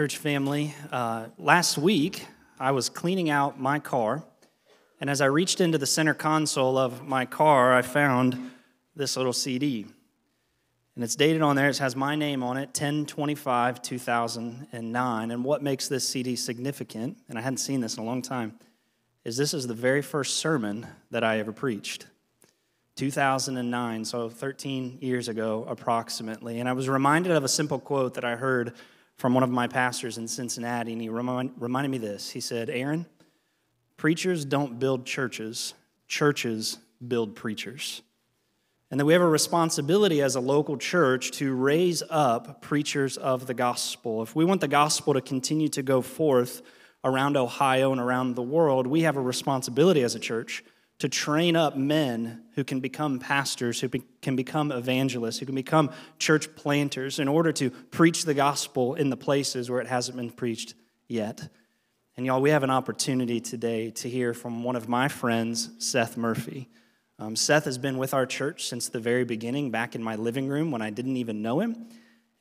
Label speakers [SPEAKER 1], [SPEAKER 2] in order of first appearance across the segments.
[SPEAKER 1] Church family. Uh, last week, I was cleaning out my car, and as I reached into the center console of my car, I found this little CD. And it's dated on there, it has my name on it, 1025 2009. And what makes this CD significant, and I hadn't seen this in a long time, is this is the very first sermon that I ever preached. 2009, so 13 years ago approximately. And I was reminded of a simple quote that I heard from one of my pastors in Cincinnati, and he remind, reminded me this. He said, Aaron, preachers don't build churches, churches build preachers. And that we have a responsibility as a local church to raise up preachers of the gospel. If we want the gospel to continue to go forth around Ohio and around the world, we have a responsibility as a church to train up men who can become pastors, who be, can become evangelists, who can become church planters in order to preach the gospel in the places where it hasn't been preached yet. And y'all, we have an opportunity today to hear from one of my friends, Seth Murphy. Um, Seth has been with our church since the very beginning, back in my living room when I didn't even know him.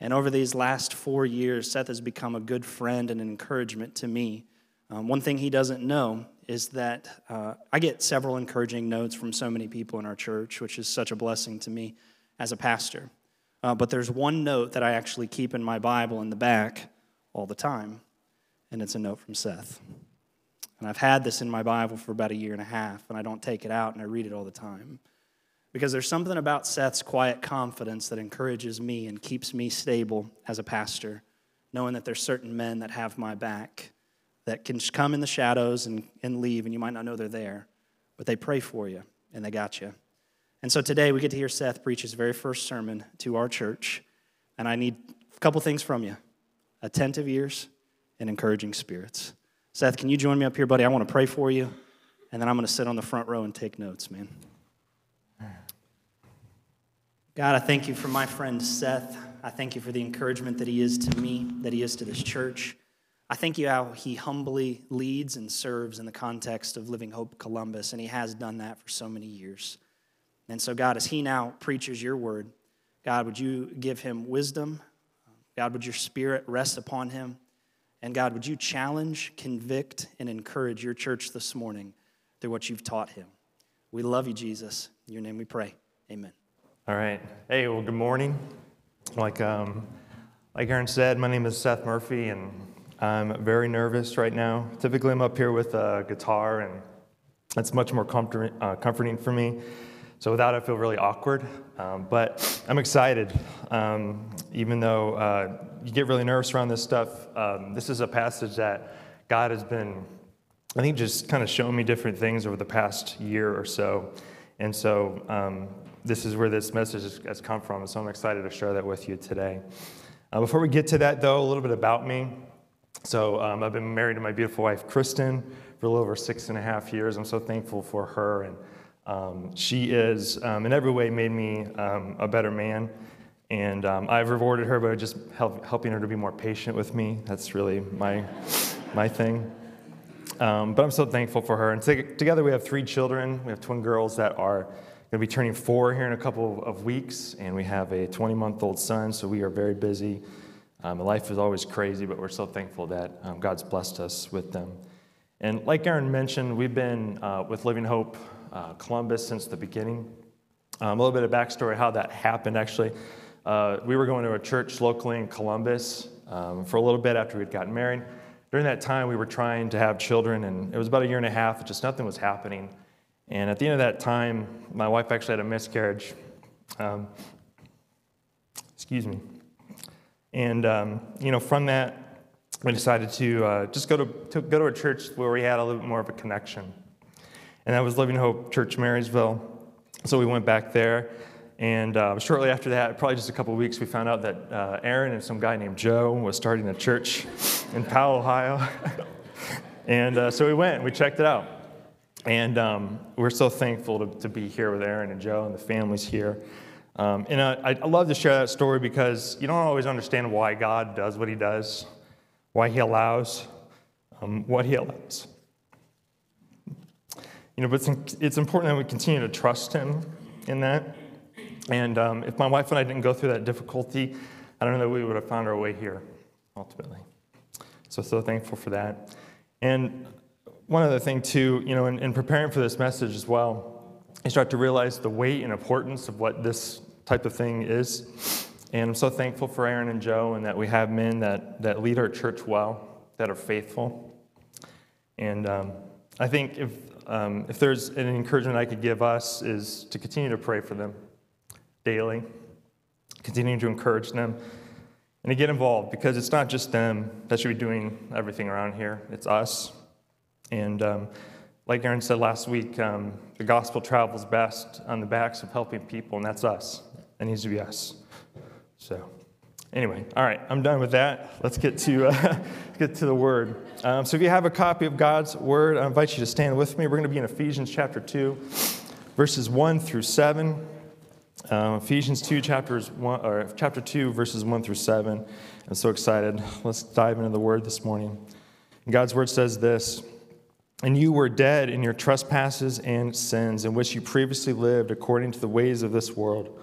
[SPEAKER 1] And over these last four years, Seth has become a good friend and an encouragement to me. Um, one thing he doesn't know is that uh, I get several encouraging notes from so many people in our church, which is such a blessing to me as a pastor. Uh, but there's one note that I actually keep in my Bible in the back all the time, and it's a note from Seth. And I've had this in my Bible for about a year and a half, and I don't take it out and I read it all the time. Because there's something about Seth's quiet confidence that encourages me and keeps me stable as a pastor, knowing that there's certain men that have my back that can come in the shadows and, and leave, and you might not know they're there, but they pray for you and they got you. And so today we get to hear Seth preach his very first sermon to our church, and I need a couple things from you attentive ears and encouraging spirits. Seth, can you join me up here, buddy? I want to pray for you, and then I'm going to sit on the front row and take notes, man. God, I thank you for my friend Seth. I thank you for the encouragement that he is to me, that he is to this church. I thank you how he humbly leads and serves in the context of Living Hope Columbus, and he has done that for so many years. And so, God, as he now preaches your word, God, would you give him wisdom? God, would your spirit rest upon him? And God, would you challenge, convict, and encourage your church this morning through what you've taught him? We love you, Jesus. In your name we pray. Amen.
[SPEAKER 2] All right. Hey, well, good morning. Like, um, like Aaron said, my name is Seth Murphy, and I'm very nervous right now. Typically, I'm up here with a guitar, and it's much more comfort, uh, comforting for me. So without it, I feel really awkward. Um, but I'm excited. Um, even though uh, you get really nervous around this stuff, um, this is a passage that God has been, I think, just kind of showing me different things over the past year or so. And so um, this is where this message has come from. So I'm excited to share that with you today. Uh, before we get to that, though, a little bit about me. So um, I've been married to my beautiful wife, Kristen, for a little over six and a half years. I'm so thankful for her. And um, she is, um, in every way, made me um, a better man. And um, I've rewarded her by just help, helping her to be more patient with me. That's really my, my thing. But I'm so thankful for her. And together we have three children. We have twin girls that are going to be turning four here in a couple of weeks. And we have a 20 month old son, so we are very busy. Um, life is always crazy, but we're so thankful that um, God's blessed us with them. And like Aaron mentioned, we've been uh, with Living Hope uh, Columbus since the beginning. Um, a little bit of backstory how that happened actually. Uh, we were going to a church locally in Columbus um, for a little bit after we'd gotten married. During that time, we were trying to have children, and it was about a year and a half, just nothing was happening. And at the end of that time, my wife actually had a miscarriage. Um, excuse me. And, um, you know, from that, we decided to uh, just go to, to, go to a church where we had a little bit more of a connection. And that was Living Hope Church Marysville. So we went back there. And uh, shortly after that, probably just a couple weeks, we found out that uh, Aaron and some guy named Joe was starting a church in Powell, Ohio. and uh, so we went and we checked it out. And um, we're so thankful to, to be here with Aaron and Joe and the families here. Um, and I, I love to share that story because you don't always understand why God does what he does, why he allows um, what he allows. You know, but it's, it's, important that we continue to trust him in that. And um, if my wife and I didn't go through that difficulty, I don't know that we would have found our way here ultimately. So, so thankful for that. And one other thing, too, you know, in, in preparing for this message as well, I start to realize the weight and importance of what this type of thing is. And I'm so thankful for Aaron and Joe and that we have men that, that lead our church well, that are faithful. And um, I think if, um, if there's an encouragement I could give us is to continue to pray for them daily, continuing to encourage them, and to get involved because it's not just them that should be doing everything around here, it's us. And um, like Aaron said last week, um, the gospel travels best on the backs of helping people, and that's us. That needs to be us. So, anyway, all right, I'm done with that. Let's get to uh, get to the word. Um, so, if you have a copy of God's word, I invite you to stand with me. We're going to be in Ephesians chapter two, verses one through seven. Um, Ephesians two, chapters one, or chapter two, verses one through seven. I'm so excited. Let's dive into the word this morning. And God's word says this. And you were dead in your trespasses and sins, in which you previously lived according to the ways of this world,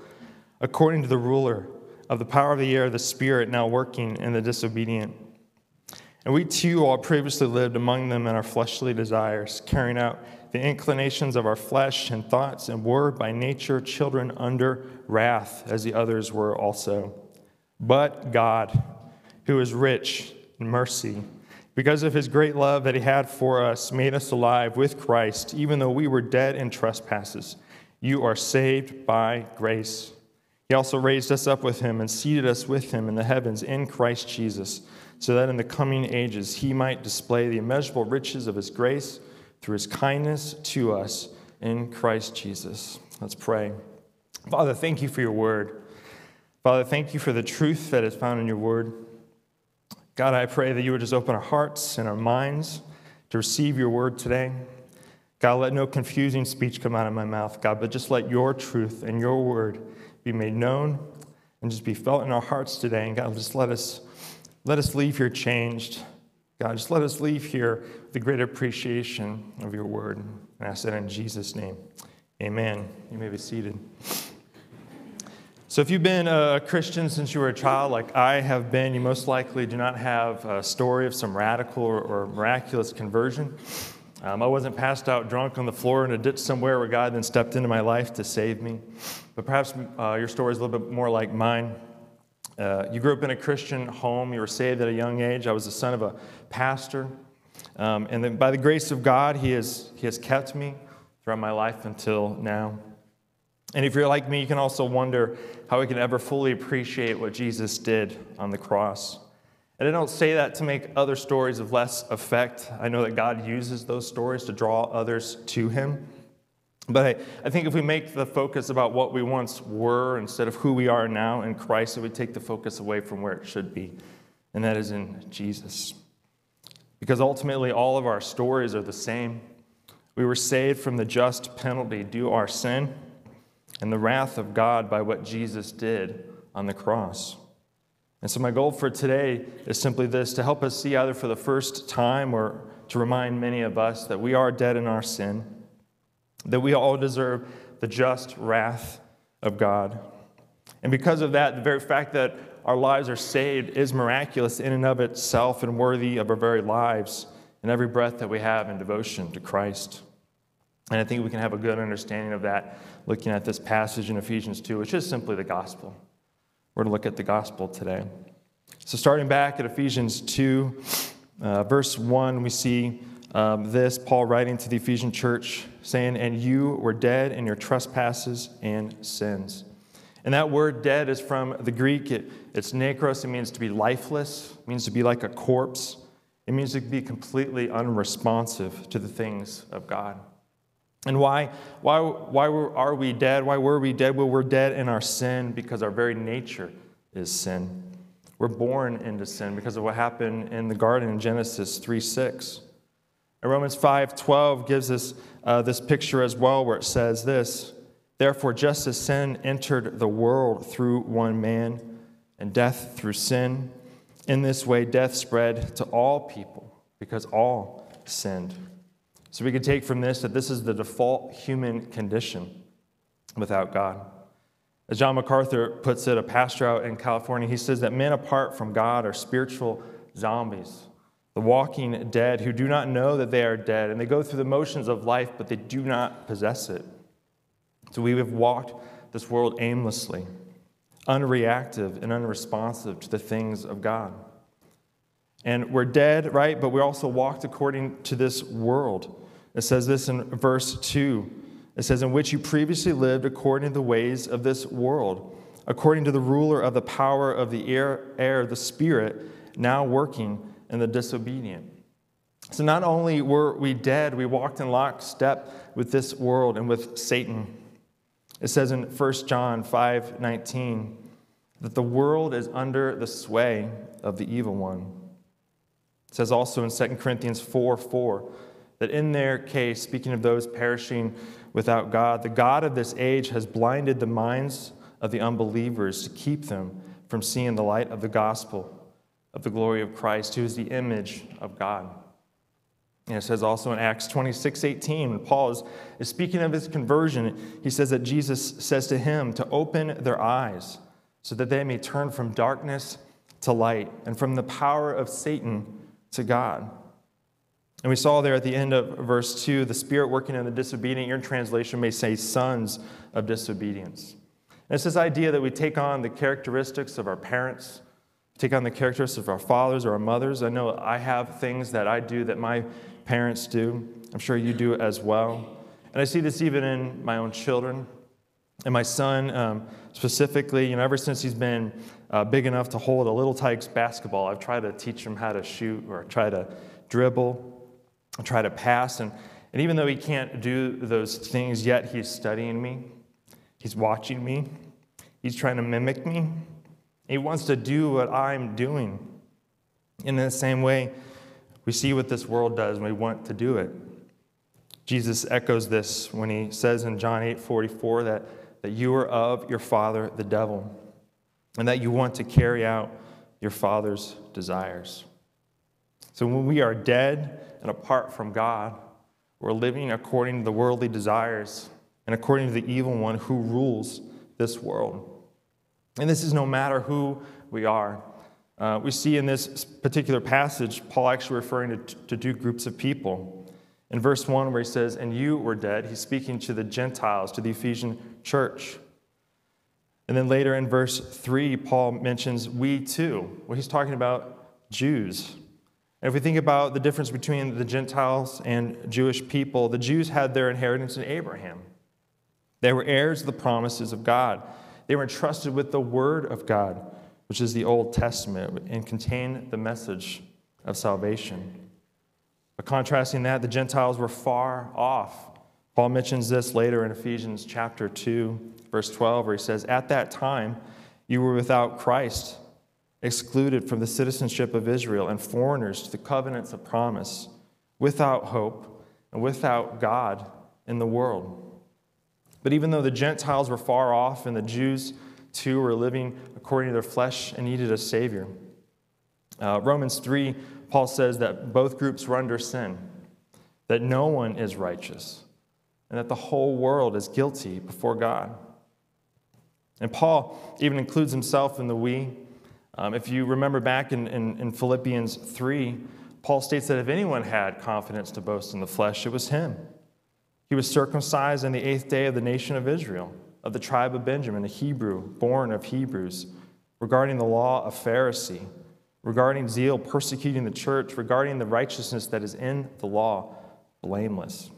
[SPEAKER 2] according to the ruler of the power of the air, the Spirit now working in the disobedient. And we too all previously lived among them in our fleshly desires, carrying out the inclinations of our flesh and thoughts, and were by nature children under wrath, as the others were also. But God, who is rich in mercy, because of his great love that he had for us, made us alive with Christ, even though we were dead in trespasses. You are saved by grace. He also raised us up with him and seated us with him in the heavens in Christ Jesus, so that in the coming ages he might display the immeasurable riches of his grace through his kindness to us in Christ Jesus. Let's pray. Father, thank you for your word. Father, thank you for the truth that is found in your word. God, I pray that you would just open our hearts and our minds to receive your word today. God, let no confusing speech come out of my mouth, God, but just let your truth and your word be made known and just be felt in our hearts today. And God, just let us let us leave here changed. God, just let us leave here with a great appreciation of your word. And I that in Jesus' name. Amen. You may be seated. So, if you've been a Christian since you were a child, like I have been, you most likely do not have a story of some radical or miraculous conversion. Um, I wasn't passed out drunk on the floor in a ditch somewhere where God then stepped into my life to save me. But perhaps uh, your story is a little bit more like mine. Uh, you grew up in a Christian home. You were saved at a young age. I was the son of a pastor. Um, and then by the grace of God, he has, he has kept me throughout my life until now. And if you're like me, you can also wonder how we can ever fully appreciate what Jesus did on the cross. And I don't say that to make other stories of less effect. I know that God uses those stories to draw others to Him. But I, I think if we make the focus about what we once were instead of who we are now in Christ, it would take the focus away from where it should be, and that is in Jesus. Because ultimately, all of our stories are the same. We were saved from the just penalty due our sin and the wrath of God by what Jesus did on the cross. And so, my goal for today is simply this to help us see either for the first time or to remind many of us that we are dead in our sin, that we all deserve the just wrath of God. And because of that, the very fact that our lives are saved is miraculous in and of itself and worthy of our very lives and every breath that we have in devotion to Christ. And I think we can have a good understanding of that looking at this passage in Ephesians 2, which is simply the gospel. We're going to look at the gospel today. So, starting back at Ephesians 2, uh, verse 1, we see um, this Paul writing to the Ephesian church saying, And you were dead in your trespasses and sins. And that word dead is from the Greek. It, it's nekros. It means to be lifeless, it means to be like a corpse. It means to be completely unresponsive to the things of God. And why, why, why are we dead? Why were we dead? Well, we're dead in our sin because our very nature is sin. We're born into sin because of what happened in the garden in Genesis 3 6. And Romans 5 12 gives us uh, this picture as well, where it says this Therefore, just as sin entered the world through one man, and death through sin, in this way death spread to all people because all sinned. So we can take from this that this is the default human condition without God. As John MacArthur puts it, a pastor out in California, he says that men apart from God are spiritual zombies, the walking dead who do not know that they are dead, and they go through the motions of life, but they do not possess it. So we have walked this world aimlessly, unreactive and unresponsive to the things of God. And we're dead, right? But we also walked according to this world. It says this in verse 2. It says, In which you previously lived according to the ways of this world, according to the ruler of the power of the air, air the Spirit, now working in the disobedient. So not only were we dead, we walked in lockstep with this world and with Satan. It says in 1 John 5 19 that the world is under the sway of the evil one. It says also in 2 Corinthians 4 4 that in their case, speaking of those perishing without God, the God of this age has blinded the minds of the unbelievers to keep them from seeing the light of the gospel of the glory of Christ, who is the image of God. And it says also in Acts 26 18, when Paul is, is speaking of his conversion, he says that Jesus says to him to open their eyes so that they may turn from darkness to light and from the power of Satan to God. And we saw there at the end of verse 2 the Spirit working in the disobedient. Your translation may say sons of disobedience. And it's this idea that we take on the characteristics of our parents, take on the characteristics of our fathers or our mothers. I know I have things that I do that my parents do. I'm sure you do as well. And I see this even in my own children. And my son, um, specifically, you know, ever since he's been uh, big enough to hold a Little Tikes basketball, I've tried to teach him how to shoot or try to dribble, try to pass. And, and even though he can't do those things yet, he's studying me, he's watching me, he's trying to mimic me. He wants to do what I'm doing. In the same way, we see what this world does and we want to do it. Jesus echoes this when he says in John 8 44 that, that you are of your father, the devil, and that you want to carry out your father's desires. So when we are dead and apart from God, we're living according to the worldly desires and according to the evil one who rules this world. And this is no matter who we are. Uh, we see in this particular passage, Paul actually referring to, to two groups of people. In verse 1, where he says, And you were dead, he's speaking to the Gentiles, to the Ephesian church. And then later in verse 3, Paul mentions we too. Well, he's talking about Jews. And if we think about the difference between the Gentiles and Jewish people, the Jews had their inheritance in Abraham. They were heirs of the promises of God. They were entrusted with the word of God which is the Old Testament, and contained the message of salvation. But contrasting that, the Gentiles were far off. Paul mentions this later in Ephesians chapter 2, verse 12, where he says, At that time, you were without Christ, excluded from the citizenship of Israel, and foreigners to the covenants of promise, without hope and without God in the world. But even though the Gentiles were far off and the Jews too were living according to their flesh and needed a Savior. Uh, Romans 3, Paul says that both groups were under sin, that no one is righteous, and that the whole world is guilty before God. And Paul even includes himself in the we. Um, if you remember back in, in, in Philippians 3, Paul states that if anyone had confidence to boast in the flesh, it was him. He was circumcised on the eighth day of the nation of Israel of the tribe of Benjamin, a Hebrew, born of Hebrews, regarding the law, a Pharisee, regarding zeal, persecuting the church, regarding the righteousness that is in the law, blameless.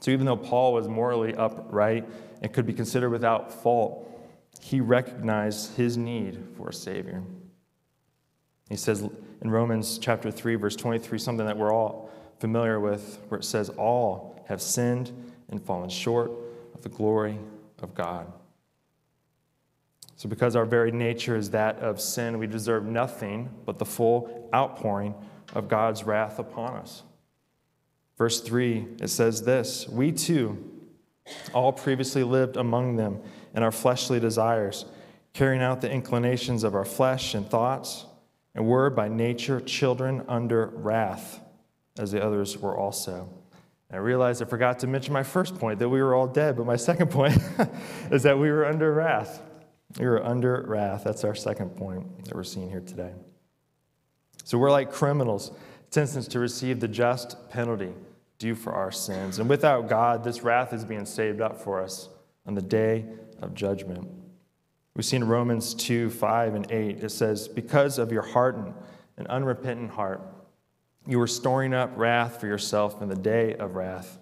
[SPEAKER 2] So even though Paul was morally upright and could be considered without fault, he recognized his need for a Savior. He says in Romans chapter 3, verse 23, something that we're all familiar with, where it says, All have sinned and fallen short of the glory of God. So, because our very nature is that of sin, we deserve nothing but the full outpouring of God's wrath upon us. Verse 3, it says this We too all previously lived among them in our fleshly desires, carrying out the inclinations of our flesh and thoughts, and were by nature children under wrath, as the others were also. And I realized I forgot to mention my first point that we were all dead, but my second point is that we were under wrath. We were under wrath. That's our second point that we're seeing here today. So we're like criminals sentenced to receive the just penalty due for our sins. And without God, this wrath is being saved up for us on the day of judgment. We see in Romans 2 5 and 8, it says, Because of your hardened and unrepentant heart, you are storing up wrath for yourself in the day of wrath,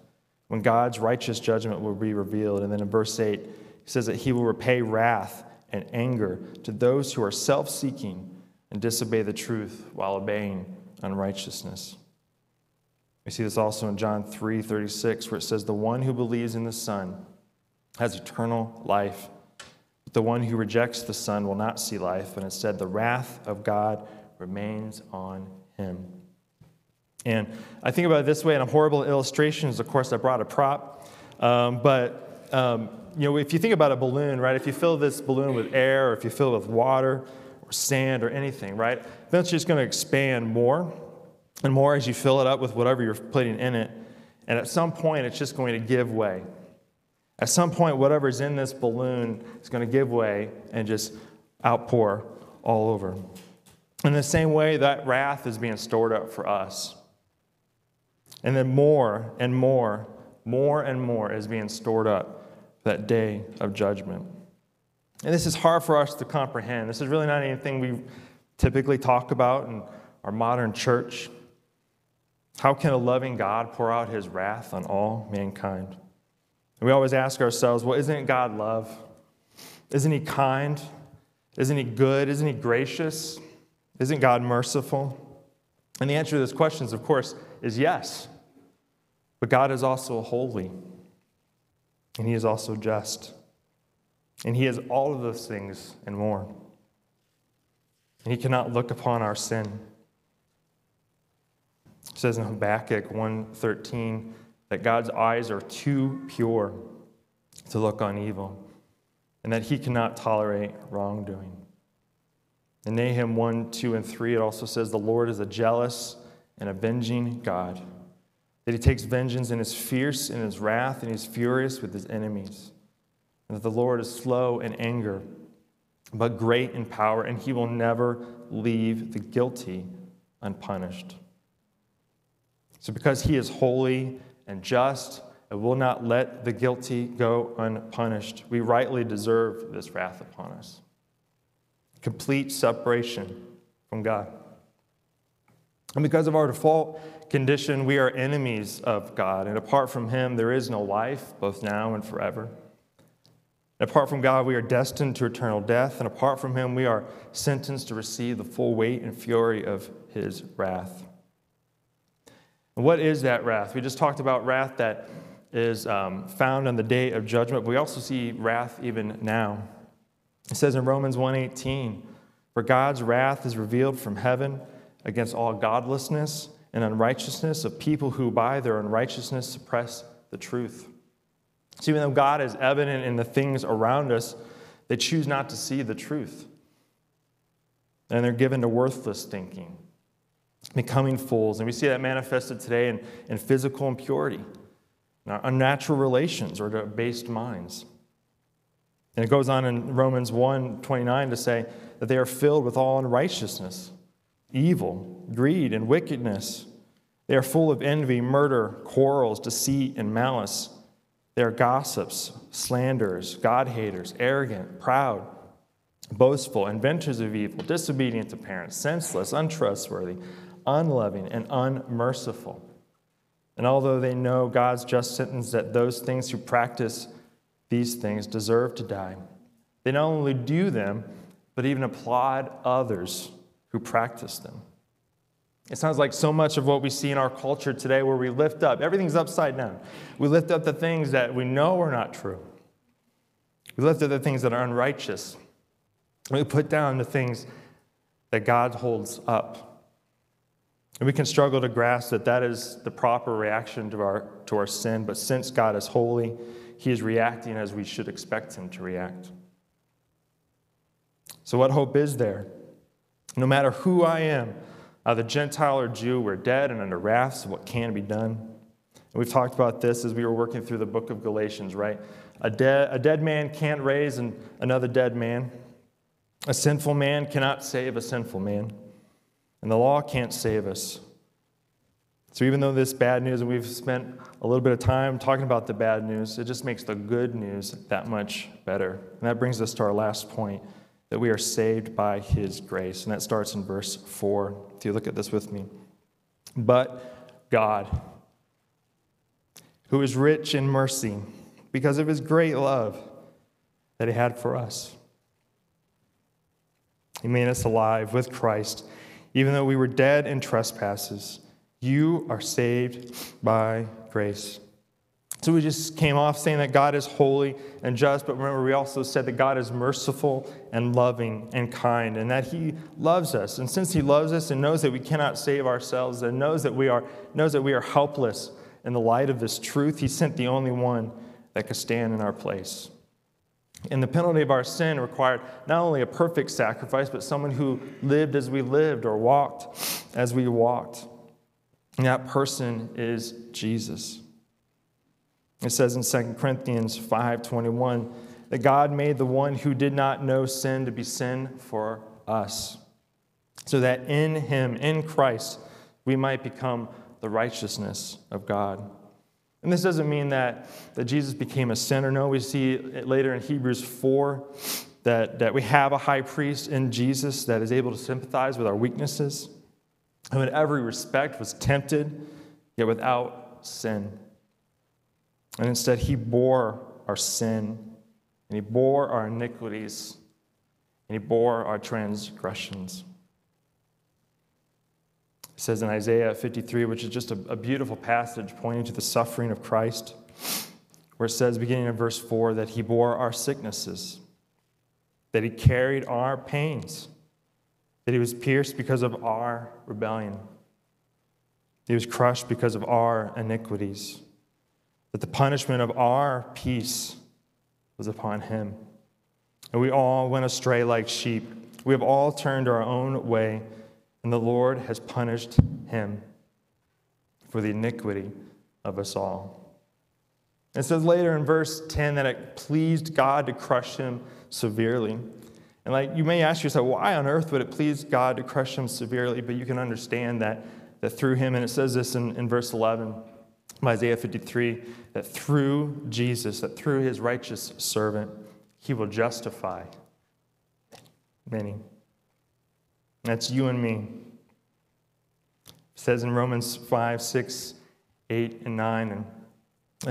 [SPEAKER 2] when God's righteous judgment will be revealed. And then in verse 8, he says that he will repay wrath and anger to those who are self seeking and disobey the truth while obeying unrighteousness. We see this also in John 3 36, where it says, The one who believes in the Son has eternal life. But the one who rejects the Son will not see life, but instead the wrath of God remains on him. And I think about it this way, and a horrible illustration is, of course, I brought a prop. Um, but, um, you know, if you think about a balloon, right, if you fill this balloon with air, or if you fill it with water, or sand, or anything, right, then it's just going to expand more and more as you fill it up with whatever you're putting in it. And at some point, it's just going to give way. At some point, whatever's in this balloon is going to give way and just outpour all over. In the same way, that wrath is being stored up for us. And then more and more, more and more is being stored up that day of judgment. And this is hard for us to comprehend. This is really not anything we typically talk about in our modern church. How can a loving God pour out his wrath on all mankind? And we always ask ourselves, well, isn't God love? Isn't he kind? Isn't he good? Isn't he gracious? Isn't God merciful? And the answer to those questions, of course, is yes. But God is also holy, and He is also just. And He is all of those things and more. And He cannot look upon our sin. It says in Habakkuk 1:13 that God's eyes are too pure to look on evil, and that He cannot tolerate wrongdoing. In Nahum 1, 2, and 3, it also says the Lord is a jealous and avenging God that he takes vengeance and is fierce in his wrath and he's furious with his enemies. And that the Lord is slow in anger, but great in power, and he will never leave the guilty unpunished. So, because he is holy and just and will not let the guilty go unpunished, we rightly deserve this wrath upon us. Complete separation from God. And because of our default condition, we are enemies of God. And apart from Him, there is no life, both now and forever. And apart from God, we are destined to eternal death. And apart from Him, we are sentenced to receive the full weight and fury of His wrath. What is that wrath? We just talked about wrath that is um, found on the day of judgment, but we also see wrath even now. It says in Romans 1:18, "For God's wrath is revealed from heaven against all godlessness and unrighteousness of people who by their unrighteousness suppress the truth. So even though God is evident in the things around us, they choose not to see the truth. And they're given to worthless thinking, becoming fools. And we see that manifested today in, in physical impurity, in unnatural relations, or to based minds. And it goes on in Romans 1 29 to say that they are filled with all unrighteousness evil, greed, and wickedness. They are full of envy, murder, quarrels, deceit, and malice. They are gossips, slanderers, God haters, arrogant, proud, boastful, inventors of evil, disobedient to parents, senseless, untrustworthy, unloving, and unmerciful. And although they know God's just sentence that those things who practice these things deserve to die, they not only do them, but even applaud others who practice them. It sounds like so much of what we see in our culture today where we lift up, everything's upside down. We lift up the things that we know are not true. We lift up the things that are unrighteous. We put down the things that God holds up. And we can struggle to grasp that that is the proper reaction to our, to our sin, but since God is holy, he is reacting as we should expect him to react. So, what hope is there? No matter who I am, either Gentile or Jew, we're dead and under wrath, so what can be done? And we've talked about this as we were working through the book of Galatians, right? A, de- a dead man can't raise an- another dead man. A sinful man cannot save a sinful man. And the law can't save us. So, even though this bad news, and we've spent a little bit of time talking about the bad news, it just makes the good news that much better. And that brings us to our last point that we are saved by his grace. And that starts in verse 4. If you look at this with me. But God, who is rich in mercy, because of his great love that he had for us, he made us alive with Christ, even though we were dead in trespasses. You are saved by grace. So we just came off saying that God is holy and just, but remember, we also said that God is merciful and loving and kind, and that He loves us. And since He loves us and knows that we cannot save ourselves, and knows that we are, knows that we are helpless in the light of this truth, He sent the only one that could stand in our place. And the penalty of our sin required not only a perfect sacrifice, but someone who lived as we lived or walked as we walked. And that person is Jesus. It says in 2 Corinthians 5:21 that God made the one who did not know sin to be sin for us, so that in him, in Christ, we might become the righteousness of God. And this doesn't mean that, that Jesus became a sinner. No, we see later in Hebrews 4 that, that we have a high priest in Jesus that is able to sympathize with our weaknesses who in every respect was tempted, yet without sin. And instead, he bore our sin, and he bore our iniquities, and he bore our transgressions. It says in Isaiah 53, which is just a, a beautiful passage pointing to the suffering of Christ, where it says, beginning in verse 4, that he bore our sicknesses, that he carried our pains that he was pierced because of our rebellion. He was crushed because of our iniquities. That the punishment of our peace was upon him. And we all went astray like sheep. We have all turned our own way, and the Lord has punished him for the iniquity of us all. It says later in verse 10 that it pleased God to crush him severely. And like you may ask yourself, why on earth would it please God to crush him severely? But you can understand that, that through him, and it says this in, in verse 11 of Isaiah 53, that through Jesus, that through his righteous servant, he will justify many. That's you and me. It says in Romans 5, 6, 8, and 9, and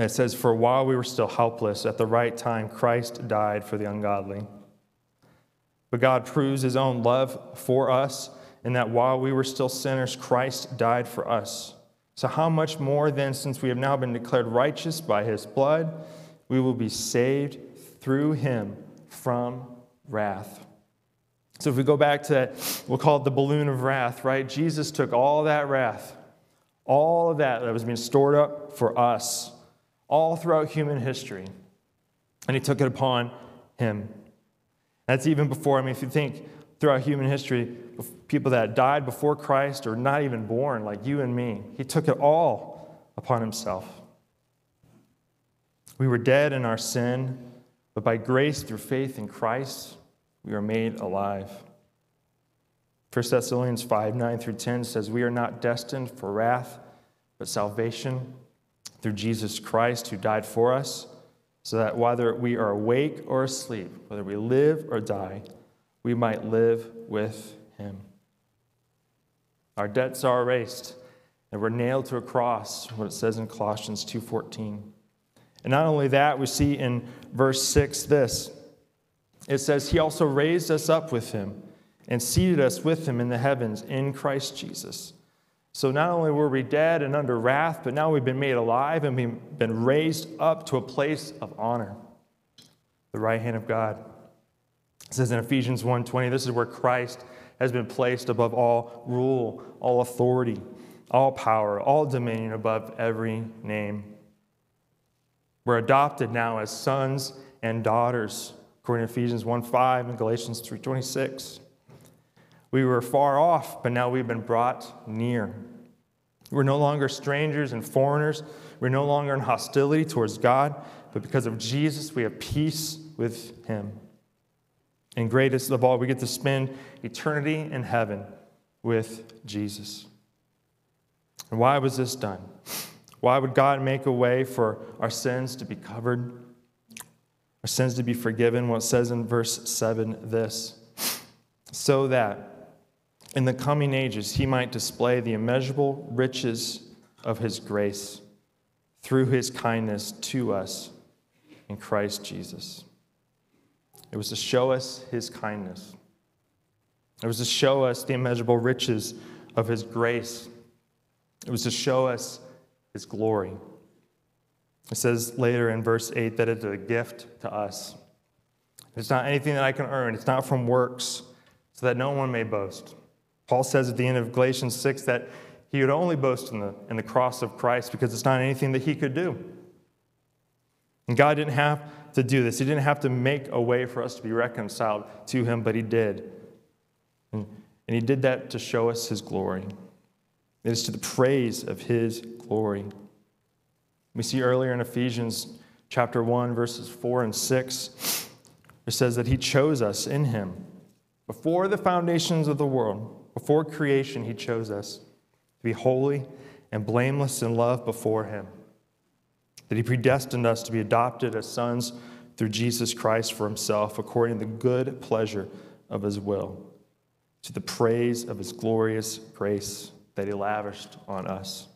[SPEAKER 2] it says, For while we were still helpless, at the right time, Christ died for the ungodly. But God proves his own love for us in that while we were still sinners, Christ died for us. So, how much more then, since we have now been declared righteous by his blood, we will be saved through him from wrath? So, if we go back to that, we'll call it the balloon of wrath, right? Jesus took all that wrath, all of that that was being stored up for us, all throughout human history, and he took it upon him. That's even before, I mean, if you think throughout human history, people that died before Christ or not even born, like you and me, he took it all upon himself. We were dead in our sin, but by grace through faith in Christ, we are made alive. 1 Thessalonians 5 9 through 10 says, We are not destined for wrath, but salvation through Jesus Christ, who died for us so that whether we are awake or asleep, whether we live or die, we might live with him. Our debts are erased, and we're nailed to a cross, what it says in Colossians 2:14. And not only that, we see in verse 6 this. It says, He also raised us up with him and seated us with him in the heavens in Christ Jesus so not only were we dead and under wrath, but now we've been made alive and we've been raised up to a place of honor, the right hand of God. It says in Ephesians 1:20, this is where Christ has been placed above all rule, all authority, all power, all dominion above every name. We're adopted now as sons and daughters, according to Ephesians 1:5 and Galatians 3:26. We were far off, but now we've been brought near. We're no longer strangers and foreigners. We're no longer in hostility towards God, but because of Jesus, we have peace with Him. And greatest of all, we get to spend eternity in heaven with Jesus. And why was this done? Why would God make a way for our sins to be covered, our sins to be forgiven? Well, it says in verse 7 this so that in the coming ages he might display the immeasurable riches of his grace through his kindness to us in Christ Jesus. It was to show us his kindness. It was to show us the immeasurable riches of his grace. It was to show us his glory. It says later in verse 8 that it's a gift to us. It's not anything that I can earn, it's not from works, so that no one may boast. Paul says at the end of Galatians 6 that he would only boast in the, in the cross of Christ because it's not anything that he could do. And God didn't have to do this. He didn't have to make a way for us to be reconciled to Him, but He did. And, and He did that to show us His glory. It is to the praise of His glory. We see earlier in Ephesians chapter 1, verses 4 and 6, it says that He chose us in Him. Before the foundations of the world, before creation, He chose us to be holy and blameless in love before Him that he predestined us to be adopted as sons through Jesus Christ for himself, according to the good pleasure of his will, to the praise of his glorious grace that he lavished on us.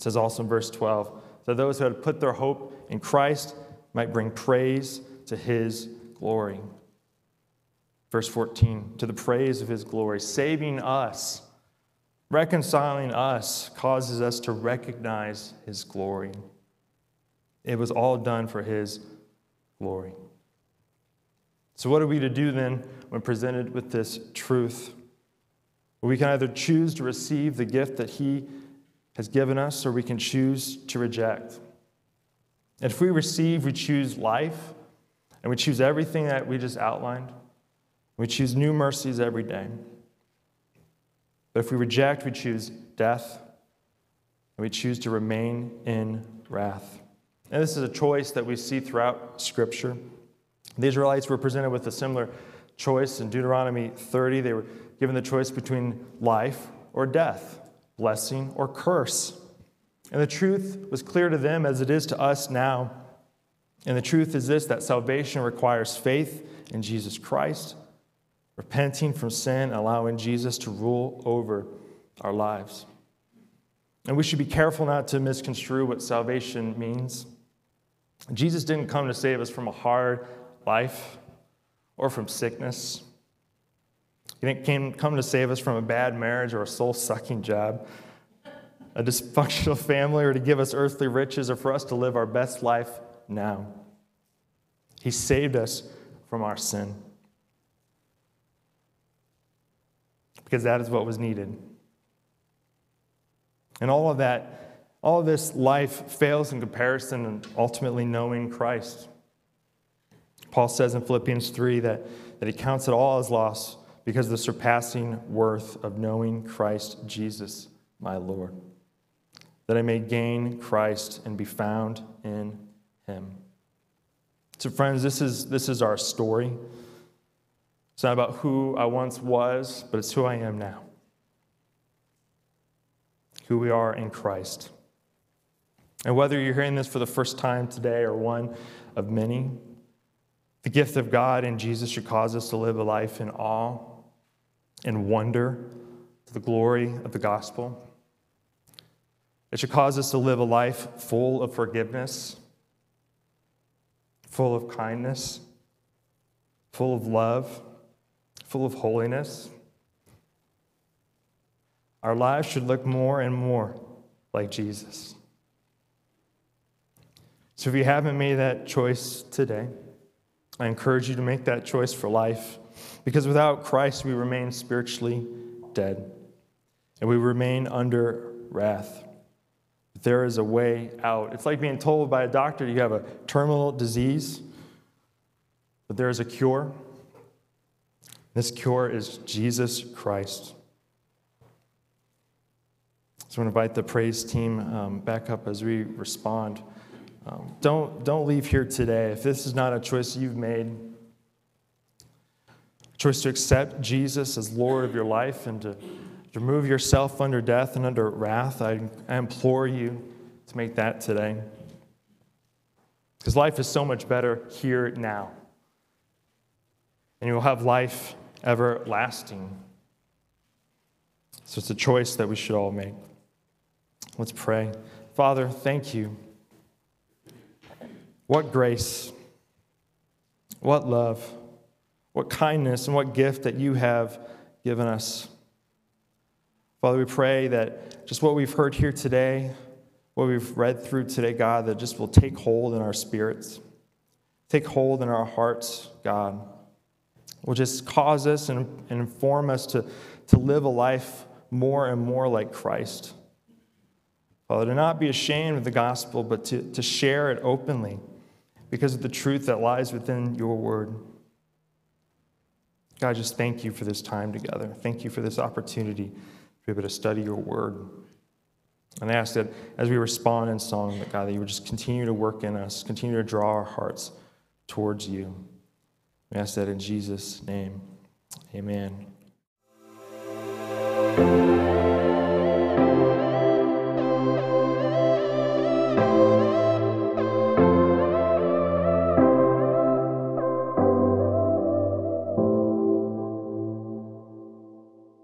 [SPEAKER 2] It says also in verse 12 that those who had put their hope in Christ might bring praise to his glory. Verse 14, to the praise of his glory, saving us, reconciling us, causes us to recognize his glory. It was all done for His glory. So, what are we to do then when presented with this truth? we can either choose to receive the gift that He has given us, or we can choose to reject. And if we receive, we choose life, and we choose everything that we just outlined. We choose new mercies every day. But if we reject, we choose death, and we choose to remain in wrath. And this is a choice that we see throughout Scripture. The Israelites were presented with a similar choice in Deuteronomy 30. They were given the choice between life or death, blessing or curse. And the truth was clear to them as it is to us now. And the truth is this that salvation requires faith in Jesus Christ, repenting from sin, allowing Jesus to rule over our lives. And we should be careful not to misconstrue what salvation means. Jesus didn't come to save us from a hard life or from sickness. He didn't come to save us from a bad marriage or a soul sucking job, a dysfunctional family, or to give us earthly riches or for us to live our best life now. He saved us from our sin because that is what was needed. And all of that all of this life fails in comparison and ultimately knowing Christ. Paul says in Philippians 3 that, that he counts it all as loss because the surpassing worth of knowing Christ Jesus, my Lord, that I may gain Christ and be found in him. So, friends, this is, this is our story. It's not about who I once was, but it's who I am now, who we are in Christ. And whether you're hearing this for the first time today or one of many, the gift of God in Jesus should cause us to live a life in awe and wonder to the glory of the gospel. It should cause us to live a life full of forgiveness, full of kindness, full of love, full of holiness. Our lives should look more and more like Jesus. So if you haven't made that choice today, I encourage you to make that choice for life because without Christ, we remain spiritually dead and we remain under wrath. But there is a way out. It's like being told by a doctor you have a terminal disease, but there is a cure. This cure is Jesus Christ. So I want to invite the praise team um, back up as we respond. Um, don't, don't leave here today. If this is not a choice you've made, choice to accept Jesus as Lord of your life and to, remove yourself under death and under wrath, I, I implore you to make that today. Because life is so much better here now. And you will have life everlasting. So it's a choice that we should all make. Let's pray. Father, thank you. What grace, what love, what kindness, and what gift that you have given us. Father, we pray that just what we've heard here today, what we've read through today, God, that just will take hold in our spirits, take hold in our hearts, God. Will just cause us and, inform us to, to live a life more and more like Christ. Father, to not be ashamed of the gospel, but to, to share it openly because of the truth that lies within your word. God, just thank you for this time together. Thank you for this opportunity to be able to study your word. And I ask that as we respond in song, that God, that you would just continue to work in us, continue to draw our hearts towards you. We ask that in Jesus' name. Amen.